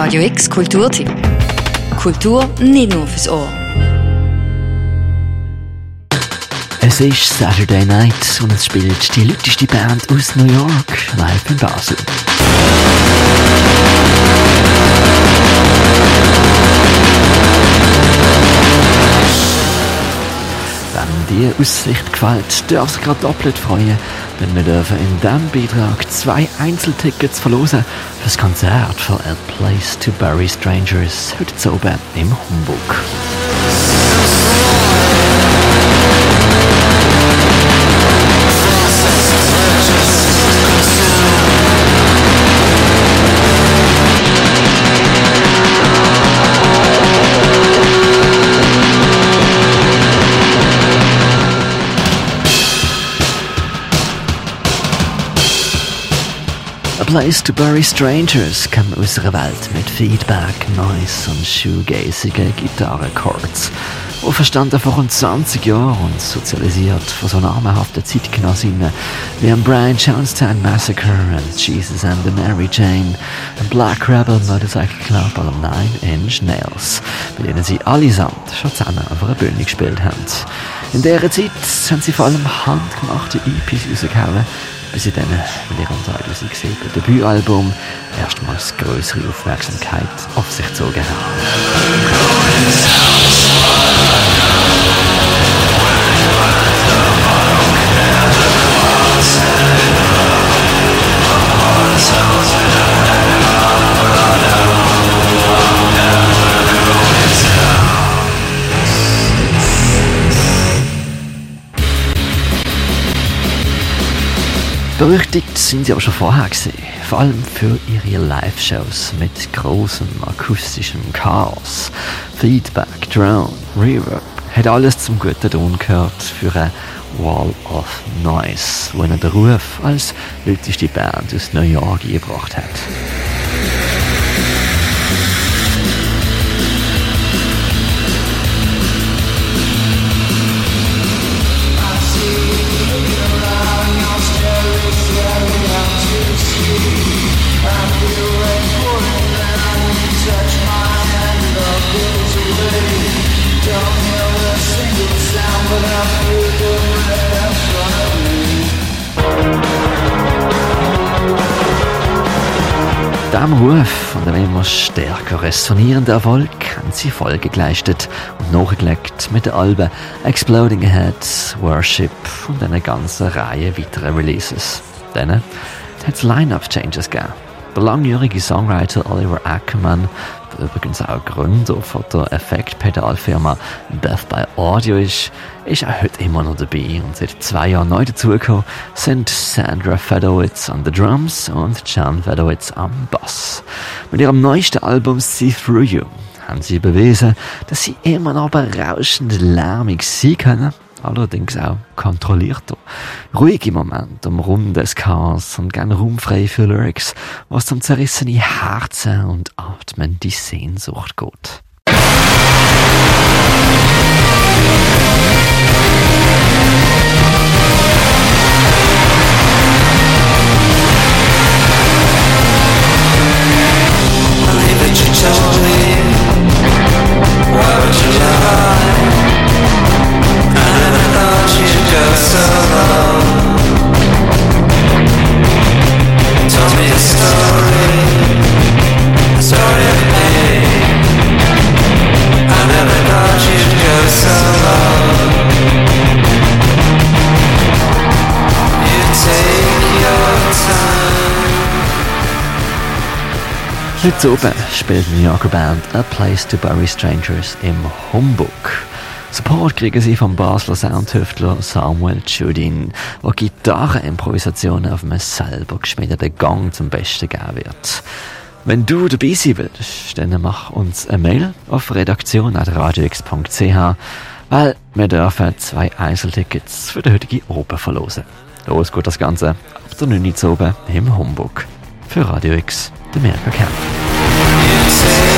Radio X Kulturtipp. Kultur nicht nur fürs Ohr. Es ist Saturday Night und es spielt die lauteste Band aus New York live in Basel. Die Aussicht gefällt, darf sich gerade doppelt freuen, denn wir dürfen in diesem Beitrag zwei Einzeltickets verlosen für das Konzert von A Place to Bury Strangers heute oben im Humbug. Place to Bury Strangers kam einer Welt mit Feedback, Noise und shoegazigen Gitarrenchords. Und verstanden vor rund 20 Jahren und sozialisiert von so namenhaften Zeitgenossinnen wie ein Brian Jonestown Massacre und Jesus and the Mary Jane, ein Black Rebel Motorcycle Club oder Nine Inch Nails, bei denen sie allesamt schon zusammen auf einer Bühne gespielt haben. In dieser Zeit haben sie vor allem handgemachte EPs rausgehauen, bis sie dann mit ihrem 2007 Debütalbum erstmals größere Aufmerksamkeit auf sich gezogen haben. Berüchtigt sind sie aber schon vorher gewesen, vor allem für ihre Live-Shows mit großem akustischem Chaos. Feedback, Drone, Reverb, hat alles zum guten Ton gehört für eine Wall of Noise, wo ihnen den Ruf als älteste Band aus New York gebracht hat. Dem Ruf und dem immer stärker resonierenden Erfolg haben sie Folge geleistet und nachgelegt mit den Alben Exploding Ahead, Worship und einer ganzen Reihe weiterer Releases. Dann hat es Line-Up-Changes gegeben. Der langjährige Songwriter Oliver Ackerman, der übrigens auch Gründer von der Effektpedalfirma Death by Audio ist, ist auch heute immer noch dabei und seit zwei Jahren neu dazugekommen sind Sandra Fedowitz an den Drums und Jan Fedowitz am Bass. Mit ihrem neuesten Album See Through You haben sie bewiesen, dass sie immer noch berauschend lärmig sein können allerdings auch kontrollierter. Ruhige Momente umrunden des Chaos und gern raumfrei für Lyrics, was zum zerrissene Herzen und Atmen die Sehnsucht geht. Heute oben spielt die New Yorker Band A Place to Bury Strangers im Humbug. Support kriegen sie vom Basler Soundtüftler Samuel Judin, der Gitarrenimprovisationen auf einem selber geschmiedeten Gang zum Besten geben wird. Wenn du dabei sein willst, dann mach uns eine Mail auf redaktion.radiox.ch, weil wir dürfen zwei Einzeltickets für den heutigen Open verlosen. Los geht das Ganze ab der 9 Uhr im Humbug. Für Radio X, demand for capital.